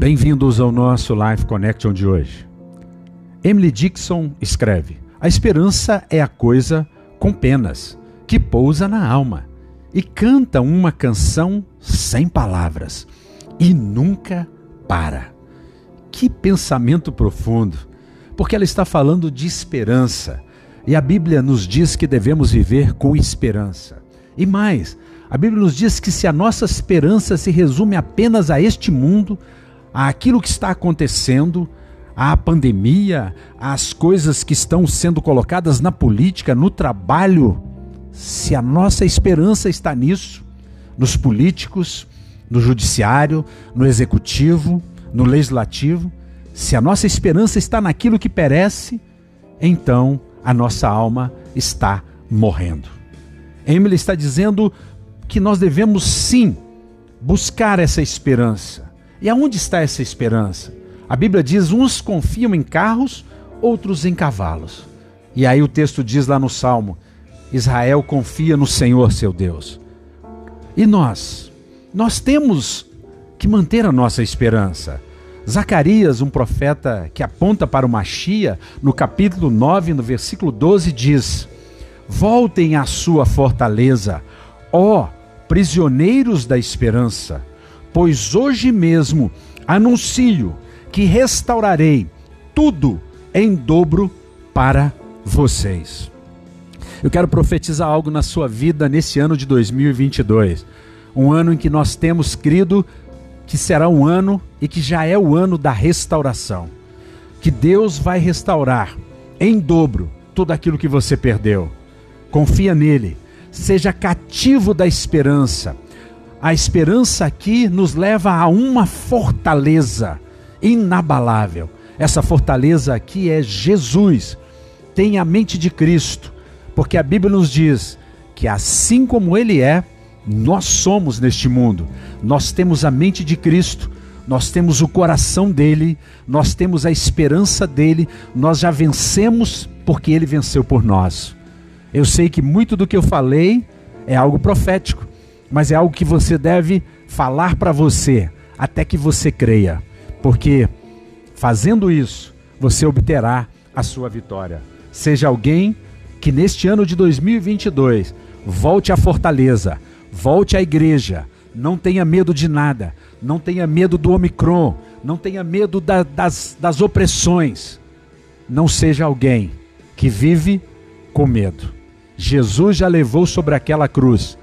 Bem-vindos ao nosso Life Connection de hoje. Emily Dixon escreve: A esperança é a coisa com penas que pousa na alma e canta uma canção sem palavras e nunca para. Que pensamento profundo, porque ela está falando de esperança e a Bíblia nos diz que devemos viver com esperança. E mais, a Bíblia nos diz que se a nossa esperança se resume apenas a este mundo, àquilo que está acontecendo, à pandemia, às coisas que estão sendo colocadas na política, no trabalho, se a nossa esperança está nisso, nos políticos, no judiciário, no executivo, no legislativo, se a nossa esperança está naquilo que perece, então a nossa alma está morrendo. Emily está dizendo que nós devemos sim buscar essa esperança. E aonde está essa esperança? A Bíblia diz: uns confiam em carros, outros em cavalos. E aí o texto diz lá no Salmo: Israel confia no Senhor seu Deus. E nós? Nós temos que manter a nossa esperança. Zacarias, um profeta que aponta para o Machia, no capítulo 9, no versículo 12, diz: Voltem à sua fortaleza, ó prisioneiros da esperança pois hoje mesmo anuncio que restaurarei tudo em dobro para vocês. Eu quero profetizar algo na sua vida nesse ano de 2022, um ano em que nós temos crido que será um ano e que já é o ano da restauração. Que Deus vai restaurar em dobro tudo aquilo que você perdeu. Confia nele, seja cativo da esperança a esperança aqui nos leva a uma fortaleza inabalável. Essa fortaleza aqui é Jesus. Tenha a mente de Cristo, porque a Bíblia nos diz que assim como Ele é, nós somos neste mundo. Nós temos a mente de Cristo, nós temos o coração dele, nós temos a esperança dele, nós já vencemos porque ele venceu por nós. Eu sei que muito do que eu falei é algo profético, mas é algo que você deve falar para você até que você creia, porque fazendo isso, você obterá a sua vitória. Seja alguém que neste ano de 2022 volte à fortaleza, volte à igreja, não tenha medo de nada, não tenha medo do Omicron, não tenha medo da, das, das opressões. Não seja alguém que vive com medo. Jesus já levou sobre aquela cruz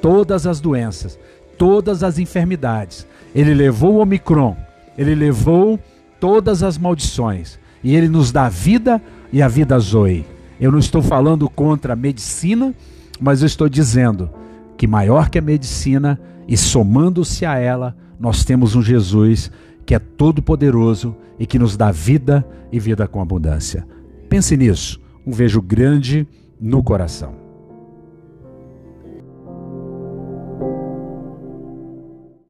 todas as doenças, todas as enfermidades. Ele levou o Omicron, ele levou todas as maldições e ele nos dá vida e a vida Zoe. Eu não estou falando contra a medicina, mas eu estou dizendo que maior que a medicina e somando-se a ela, nós temos um Jesus que é todo poderoso e que nos dá vida e vida com abundância. Pense nisso, um vejo grande no coração.